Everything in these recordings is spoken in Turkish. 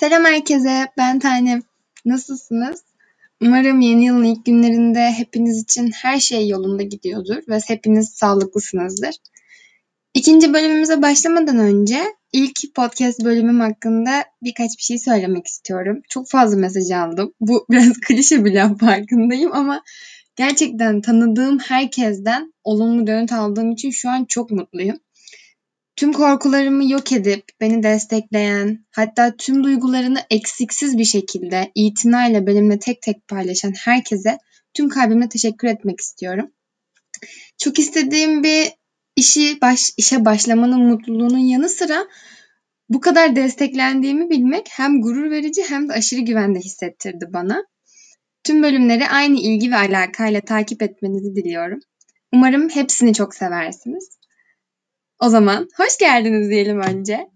Selam herkese, ben Tanem. Nasılsınız? Umarım yeni yılın ilk günlerinde hepiniz için her şey yolunda gidiyordur ve hepiniz sağlıklısınızdır. İkinci bölümümüze başlamadan önce ilk podcast bölümüm hakkında birkaç bir şey söylemek istiyorum. Çok fazla mesaj aldım. Bu biraz klişe bir laf farkındayım ama gerçekten tanıdığım herkesten olumlu dönüt aldığım için şu an çok mutluyum. Tüm korkularımı yok edip beni destekleyen, hatta tüm duygularını eksiksiz bir şekilde itinayla benimle tek tek paylaşan herkese tüm kalbimle teşekkür etmek istiyorum. Çok istediğim bir işi baş, işe başlamanın mutluluğunun yanı sıra bu kadar desteklendiğimi bilmek hem gurur verici hem de aşırı güvende hissettirdi bana. Tüm bölümleri aynı ilgi ve alakayla takip etmenizi diliyorum. Umarım hepsini çok seversiniz. O zaman hoş geldiniz diyelim önce.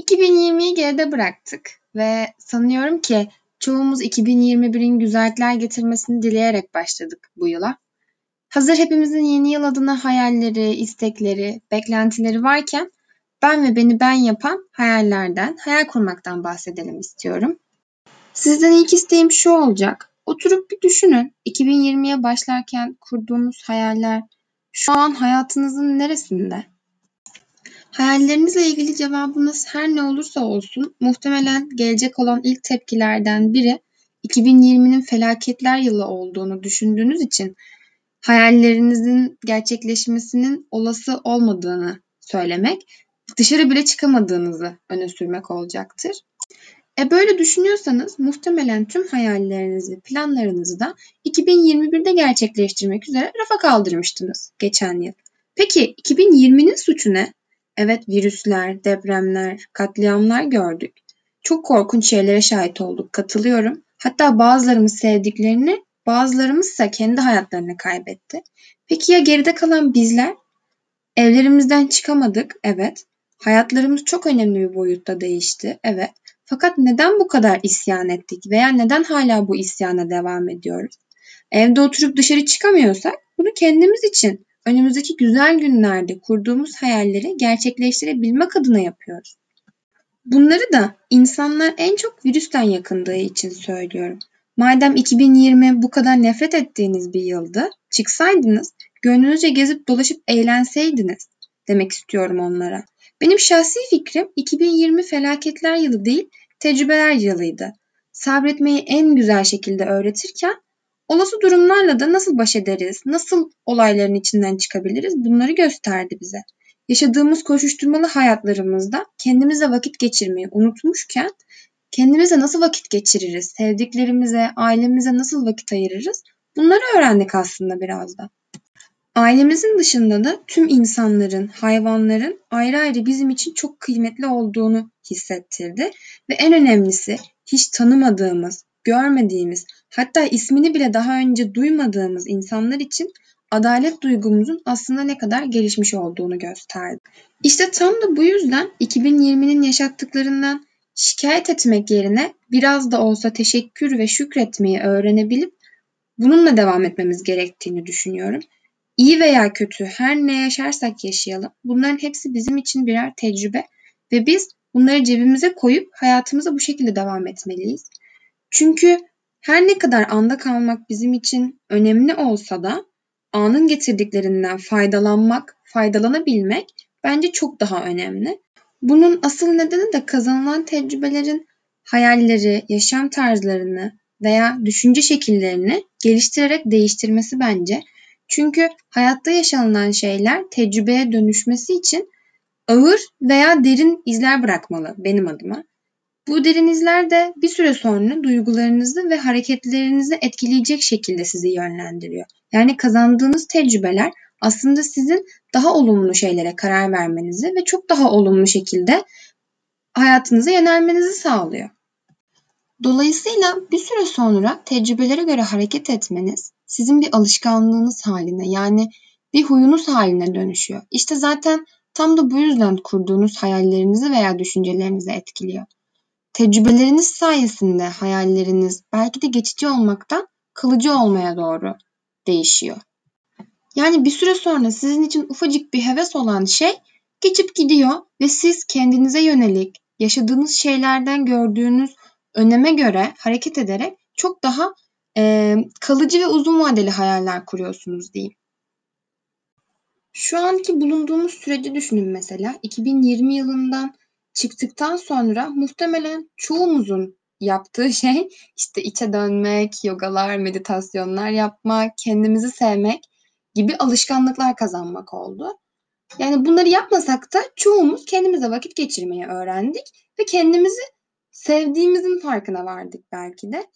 ...2020'yi geride bıraktık ve sanıyorum ki çoğumuz 2021'in güzellikler getirmesini dileyerek başladık bu yıla. Hazır hepimizin yeni yıl adına hayalleri, istekleri, beklentileri varken ben ve beni ben yapan hayallerden, hayal kurmaktan bahsedelim istiyorum. Sizden ilk isteğim şu olacak. Oturup bir düşünün. 2020'ye başlarken kurduğunuz hayaller şu an hayatınızın neresinde? Hayallerinizle ilgili cevabınız her ne olursa olsun muhtemelen gelecek olan ilk tepkilerden biri 2020'nin felaketler yılı olduğunu düşündüğünüz için hayallerinizin gerçekleşmesinin olası olmadığını söylemek, dışarı bile çıkamadığınızı öne sürmek olacaktır. E böyle düşünüyorsanız muhtemelen tüm hayallerinizi, planlarınızı da 2021'de gerçekleştirmek üzere rafa kaldırmıştınız geçen yıl. Peki 2020'nin suçu ne? Evet virüsler, depremler, katliamlar gördük. Çok korkunç şeylere şahit olduk, katılıyorum. Hatta bazılarımız sevdiklerini, bazılarımız ise kendi hayatlarını kaybetti. Peki ya geride kalan bizler? Evlerimizden çıkamadık, evet. Hayatlarımız çok önemli bir boyutta değişti, evet. Fakat neden bu kadar isyan ettik veya neden hala bu isyana devam ediyoruz? Evde oturup dışarı çıkamıyorsak bunu kendimiz için önümüzdeki güzel günlerde kurduğumuz hayalleri gerçekleştirebilmek adına yapıyoruz. Bunları da insanlar en çok virüsten yakındığı için söylüyorum. Madem 2020 bu kadar nefret ettiğiniz bir yıldı, çıksaydınız, gönlünüzce gezip dolaşıp eğlenseydiniz demek istiyorum onlara. Benim şahsi fikrim 2020 felaketler yılı değil, tecrübeler yılıydı. Sabretmeyi en güzel şekilde öğretirken olası durumlarla da nasıl baş ederiz, nasıl olayların içinden çıkabiliriz bunları gösterdi bize. Yaşadığımız koşuşturmalı hayatlarımızda kendimize vakit geçirmeyi unutmuşken kendimize nasıl vakit geçiririz, sevdiklerimize, ailemize nasıl vakit ayırırız bunları öğrendik aslında biraz da. Ailemizin dışında da tüm insanların, hayvanların ayrı ayrı bizim için çok kıymetli olduğunu hissettirdi ve en önemlisi hiç tanımadığımız, görmediğimiz, hatta ismini bile daha önce duymadığımız insanlar için adalet duygumuzun aslında ne kadar gelişmiş olduğunu gösterdi. İşte tam da bu yüzden 2020'nin yaşattıklarından şikayet etmek yerine biraz da olsa teşekkür ve şükretmeyi öğrenebilip bununla devam etmemiz gerektiğini düşünüyorum. İyi veya kötü her ne yaşarsak yaşayalım bunların hepsi bizim için birer tecrübe ve biz bunları cebimize koyup hayatımıza bu şekilde devam etmeliyiz. Çünkü her ne kadar anda kalmak bizim için önemli olsa da anın getirdiklerinden faydalanmak, faydalanabilmek bence çok daha önemli. Bunun asıl nedeni de kazanılan tecrübelerin hayalleri, yaşam tarzlarını veya düşünce şekillerini geliştirerek değiştirmesi bence. Çünkü hayatta yaşanılan şeyler tecrübeye dönüşmesi için ağır veya derin izler bırakmalı benim adıma. Bu derin izler de bir süre sonra duygularınızı ve hareketlerinizi etkileyecek şekilde sizi yönlendiriyor. Yani kazandığınız tecrübeler aslında sizin daha olumlu şeylere karar vermenizi ve çok daha olumlu şekilde hayatınıza yönelmenizi sağlıyor. Dolayısıyla bir süre sonra tecrübelere göre hareket etmeniz sizin bir alışkanlığınız haline yani bir huyunuz haline dönüşüyor. İşte zaten tam da bu yüzden kurduğunuz hayallerinizi veya düşüncelerinizi etkiliyor. Tecrübeleriniz sayesinde hayalleriniz belki de geçici olmaktan kalıcı olmaya doğru değişiyor. Yani bir süre sonra sizin için ufacık bir heves olan şey geçip gidiyor ve siz kendinize yönelik yaşadığınız şeylerden gördüğünüz öneme göre hareket ederek çok daha e, kalıcı ve uzun vadeli hayaller kuruyorsunuz diyeyim. Şu anki bulunduğumuz süreci düşünün mesela. 2020 yılından çıktıktan sonra muhtemelen çoğumuzun yaptığı şey işte içe dönmek, yogalar, meditasyonlar yapmak, kendimizi sevmek gibi alışkanlıklar kazanmak oldu. Yani bunları yapmasak da çoğumuz kendimize vakit geçirmeyi öğrendik ve kendimizi sevdiğimizin farkına vardık belki de.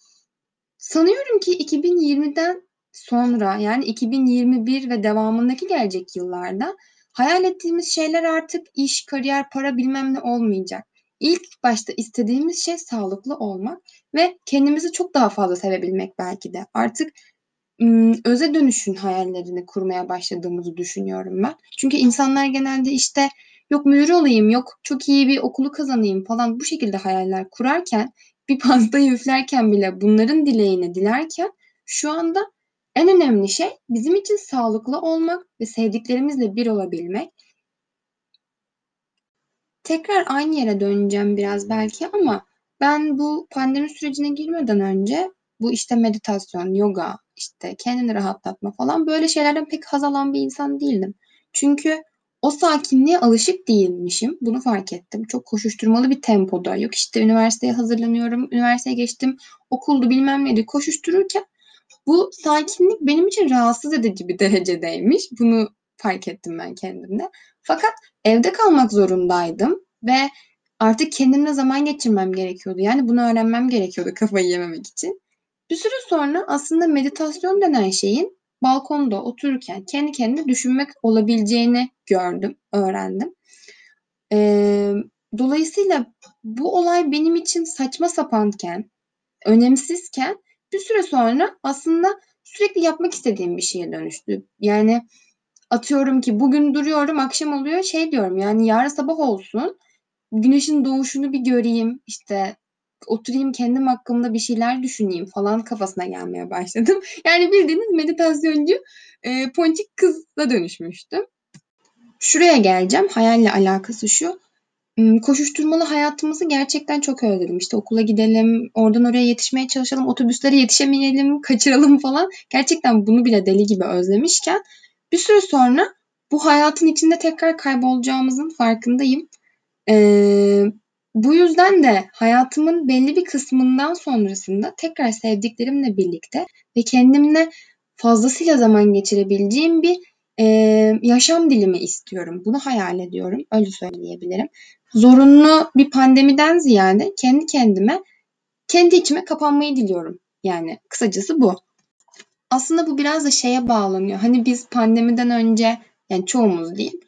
Sanıyorum ki 2020'den sonra yani 2021 ve devamındaki gelecek yıllarda hayal ettiğimiz şeyler artık iş, kariyer, para bilmem ne olmayacak. İlk başta istediğimiz şey sağlıklı olmak ve kendimizi çok daha fazla sevebilmek belki de. Artık öze dönüşün hayallerini kurmaya başladığımızı düşünüyorum ben. Çünkü insanlar genelde işte yok müdür olayım, yok çok iyi bir okulu kazanayım falan bu şekilde hayaller kurarken bir pastayı üflerken bile bunların dileğini dilerken şu anda en önemli şey bizim için sağlıklı olmak ve sevdiklerimizle bir olabilmek. Tekrar aynı yere döneceğim biraz belki ama ben bu pandemi sürecine girmeden önce bu işte meditasyon, yoga, işte kendini rahatlatma falan böyle şeylerden pek haz alan bir insan değildim. Çünkü o sakinliğe alışık değilmişim. Bunu fark ettim. Çok koşuşturmalı bir tempoda. Yok işte üniversiteye hazırlanıyorum, üniversiteye geçtim, okuldu bilmem neydi koşuştururken bu sakinlik benim için rahatsız edici bir derecedeymiş. Bunu fark ettim ben kendimde. Fakat evde kalmak zorundaydım ve artık kendimle zaman geçirmem gerekiyordu. Yani bunu öğrenmem gerekiyordu kafayı yememek için. Bir süre sonra aslında meditasyon denen şeyin balkonda otururken kendi kendine düşünmek olabileceğini gördüm, öğrendim. Ee, dolayısıyla bu olay benim için saçma sapanken, önemsizken bir süre sonra aslında sürekli yapmak istediğim bir şeye dönüştü. Yani atıyorum ki bugün duruyorum akşam oluyor şey diyorum yani yarın sabah olsun güneşin doğuşunu bir göreyim işte oturayım kendim hakkında bir şeyler düşüneyim falan kafasına gelmeye başladım. Yani bildiğiniz meditasyoncu e, ponçik kızla dönüşmüştüm. Şuraya geleceğim. Hayalle alakası şu. Koşuşturmalı hayatımızı gerçekten çok özledim. İşte okula gidelim, oradan oraya yetişmeye çalışalım, otobüslere yetişemeyelim, kaçıralım falan. Gerçekten bunu bile deli gibi özlemişken bir süre sonra bu hayatın içinde tekrar kaybolacağımızın farkındayım. Ee, bu yüzden de hayatımın belli bir kısmından sonrasında tekrar sevdiklerimle birlikte ve kendimle fazlasıyla zaman geçirebileceğim bir e, yaşam dilimi istiyorum. Bunu hayal ediyorum. Öyle söyleyebilirim. Zorunlu bir pandemiden ziyade kendi kendime, kendi içime kapanmayı diliyorum. Yani kısacası bu. Aslında bu biraz da şeye bağlanıyor. Hani biz pandemiden önce yani çoğumuz diyeyim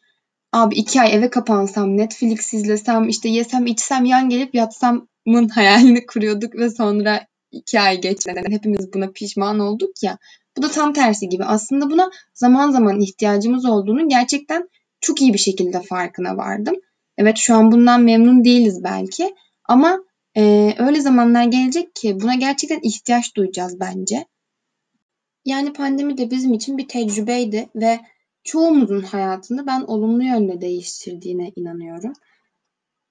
abi iki ay eve kapansam, Netflix izlesem, işte yesem, içsem, yan gelip yatsamın hayalini kuruyorduk ve sonra iki ay geçmeden hepimiz buna pişman olduk ya. Bu da tam tersi gibi. Aslında buna zaman zaman ihtiyacımız olduğunu gerçekten çok iyi bir şekilde farkına vardım. Evet şu an bundan memnun değiliz belki ama e, öyle zamanlar gelecek ki buna gerçekten ihtiyaç duyacağız bence. Yani pandemi de bizim için bir tecrübeydi ve çoğumuzun hayatını ben olumlu yönde değiştirdiğine inanıyorum.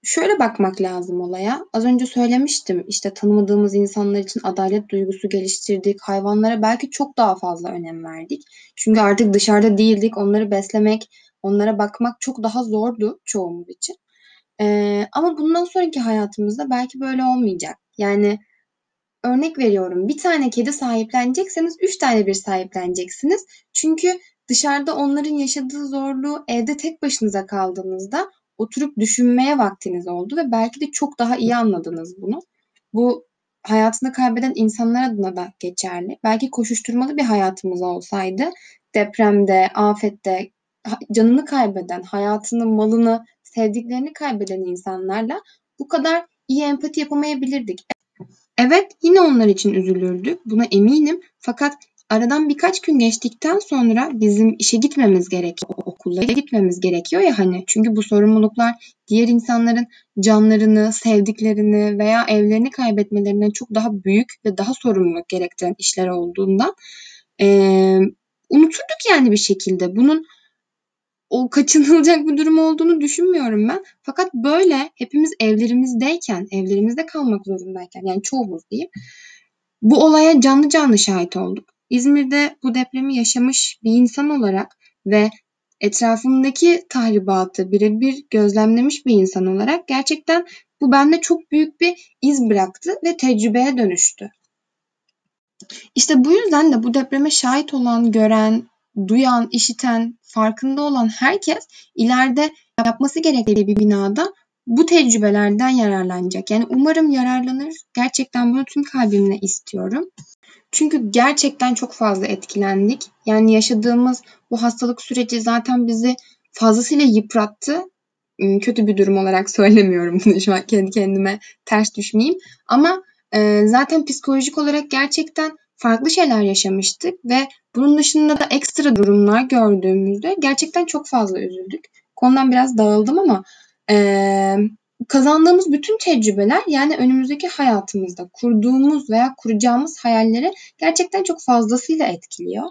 Şöyle bakmak lazım olaya. Az önce söylemiştim işte tanımadığımız insanlar için adalet duygusu geliştirdik. Hayvanlara belki çok daha fazla önem verdik. Çünkü artık dışarıda değildik. Onları beslemek, onlara bakmak çok daha zordu çoğumuz için. Ee, ama bundan sonraki hayatımızda belki böyle olmayacak. Yani örnek veriyorum bir tane kedi sahiplenecekseniz üç tane bir sahipleneceksiniz. Çünkü Dışarıda onların yaşadığı zorluğu evde tek başınıza kaldığınızda oturup düşünmeye vaktiniz oldu ve belki de çok daha iyi anladınız bunu. Bu hayatını kaybeden insanlar adına da geçerli. Belki koşuşturmalı bir hayatımız olsaydı depremde, afette canını kaybeden, hayatını, malını, sevdiklerini kaybeden insanlarla bu kadar iyi empati yapamayabilirdik. Evet yine onlar için üzülürdük. Buna eminim. Fakat aradan birkaç gün geçtikten sonra bizim işe gitmemiz gerekiyor, okula gitmemiz gerekiyor ya hani. Çünkü bu sorumluluklar diğer insanların canlarını, sevdiklerini veya evlerini kaybetmelerinden çok daha büyük ve daha sorumluluk gerektiren işler olduğundan e, unuturduk yani bir şekilde. Bunun o kaçınılacak bir durum olduğunu düşünmüyorum ben. Fakat böyle hepimiz evlerimizdeyken, evlerimizde kalmak zorundayken yani çoğumuz diyeyim. Bu olaya canlı canlı şahit olduk. İzmir'de bu depremi yaşamış bir insan olarak ve etrafımdaki tahribatı birebir gözlemlemiş bir insan olarak gerçekten bu bende çok büyük bir iz bıraktı ve tecrübeye dönüştü. İşte bu yüzden de bu depreme şahit olan, gören, duyan, işiten, farkında olan herkes ileride yapması gerektiği bir binada bu tecrübelerden yararlanacak. Yani umarım yararlanır. Gerçekten bunu tüm kalbimle istiyorum. Çünkü gerçekten çok fazla etkilendik. Yani yaşadığımız bu hastalık süreci zaten bizi fazlasıyla yıprattı. Hmm, kötü bir durum olarak söylemiyorum bunu şu an kendi kendime ters düşmeyeyim. Ama e, zaten psikolojik olarak gerçekten farklı şeyler yaşamıştık ve bunun dışında da ekstra durumlar gördüğümüzde gerçekten çok fazla üzüldük. Konudan biraz dağıldım ama e, kazandığımız bütün tecrübeler yani önümüzdeki hayatımızda kurduğumuz veya kuracağımız hayalleri gerçekten çok fazlasıyla etkiliyor.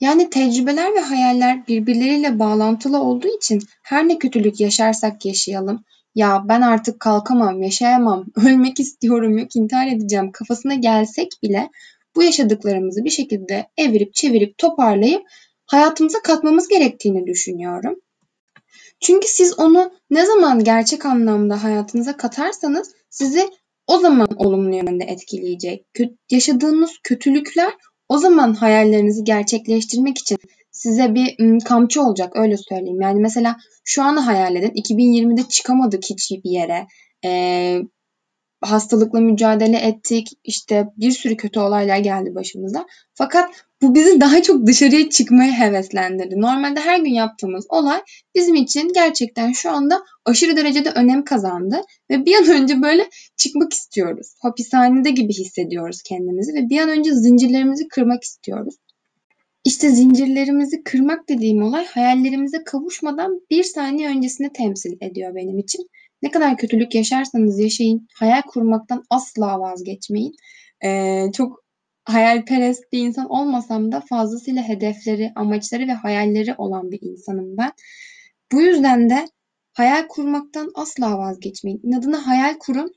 Yani tecrübeler ve hayaller birbirleriyle bağlantılı olduğu için her ne kötülük yaşarsak yaşayalım, ya ben artık kalkamam, yaşayamam, ölmek istiyorum, yok intihar edeceğim kafasına gelsek bile bu yaşadıklarımızı bir şekilde evirip çevirip toparlayıp hayatımıza katmamız gerektiğini düşünüyorum. Çünkü siz onu ne zaman gerçek anlamda hayatınıza katarsanız sizi o zaman olumlu yönde etkileyecek. Yaşadığınız kötülükler o zaman hayallerinizi gerçekleştirmek için size bir kamçı olacak öyle söyleyeyim. Yani mesela şu anı hayal edin. 2020'de çıkamadık hiçbir yere. Ee, hastalıkla mücadele ettik. İşte bir sürü kötü olaylar geldi başımıza. Fakat bu bizi daha çok dışarıya çıkmaya heveslendirdi. Normalde her gün yaptığımız olay bizim için gerçekten şu anda aşırı derecede önem kazandı ve bir an önce böyle çıkmak istiyoruz. Hapishanede gibi hissediyoruz kendimizi ve bir an önce zincirlerimizi kırmak istiyoruz. İşte zincirlerimizi kırmak dediğim olay hayallerimize kavuşmadan bir saniye öncesini temsil ediyor benim için. Ne kadar kötülük yaşarsanız yaşayın, hayal kurmaktan asla vazgeçmeyin. Ee, çok hayalperest bir insan olmasam da fazlasıyla hedefleri, amaçları ve hayalleri olan bir insanım ben. Bu yüzden de hayal kurmaktan asla vazgeçmeyin. İnadına hayal kurun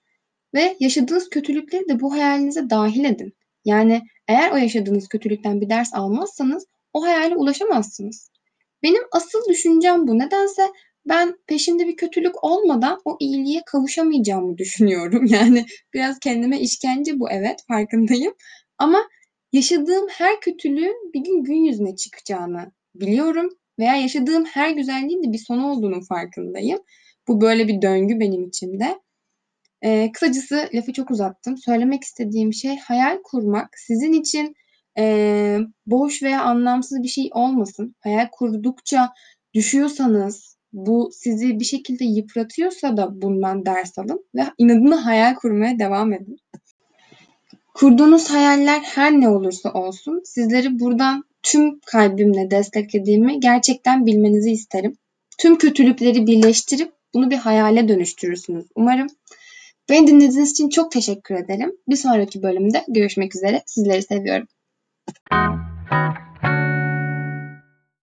ve yaşadığınız kötülükleri de bu hayalinize dahil edin. Yani eğer o yaşadığınız kötülükten bir ders almazsanız o hayale ulaşamazsınız. Benim asıl düşüncem bu. Nedense ben peşimde bir kötülük olmadan o iyiliğe kavuşamayacağımı düşünüyorum. Yani biraz kendime işkence bu evet farkındayım. Ama yaşadığım her kötülüğün bir gün gün yüzüne çıkacağını biliyorum. Veya yaşadığım her güzelliğin de bir sonu olduğunu farkındayım. Bu böyle bir döngü benim içimde. Ee, kısacası lafı çok uzattım. Söylemek istediğim şey hayal kurmak sizin için e, boş veya anlamsız bir şey olmasın. Hayal kurdukça düşüyorsanız, bu sizi bir şekilde yıpratıyorsa da bundan ders alın ve inadını hayal kurmaya devam edin. Kurduğunuz hayaller her ne olursa olsun sizleri buradan tüm kalbimle desteklediğimi gerçekten bilmenizi isterim. Tüm kötülükleri birleştirip bunu bir hayale dönüştürürsünüz. Umarım. Beni dinlediğiniz için çok teşekkür ederim. Bir sonraki bölümde görüşmek üzere. Sizleri seviyorum.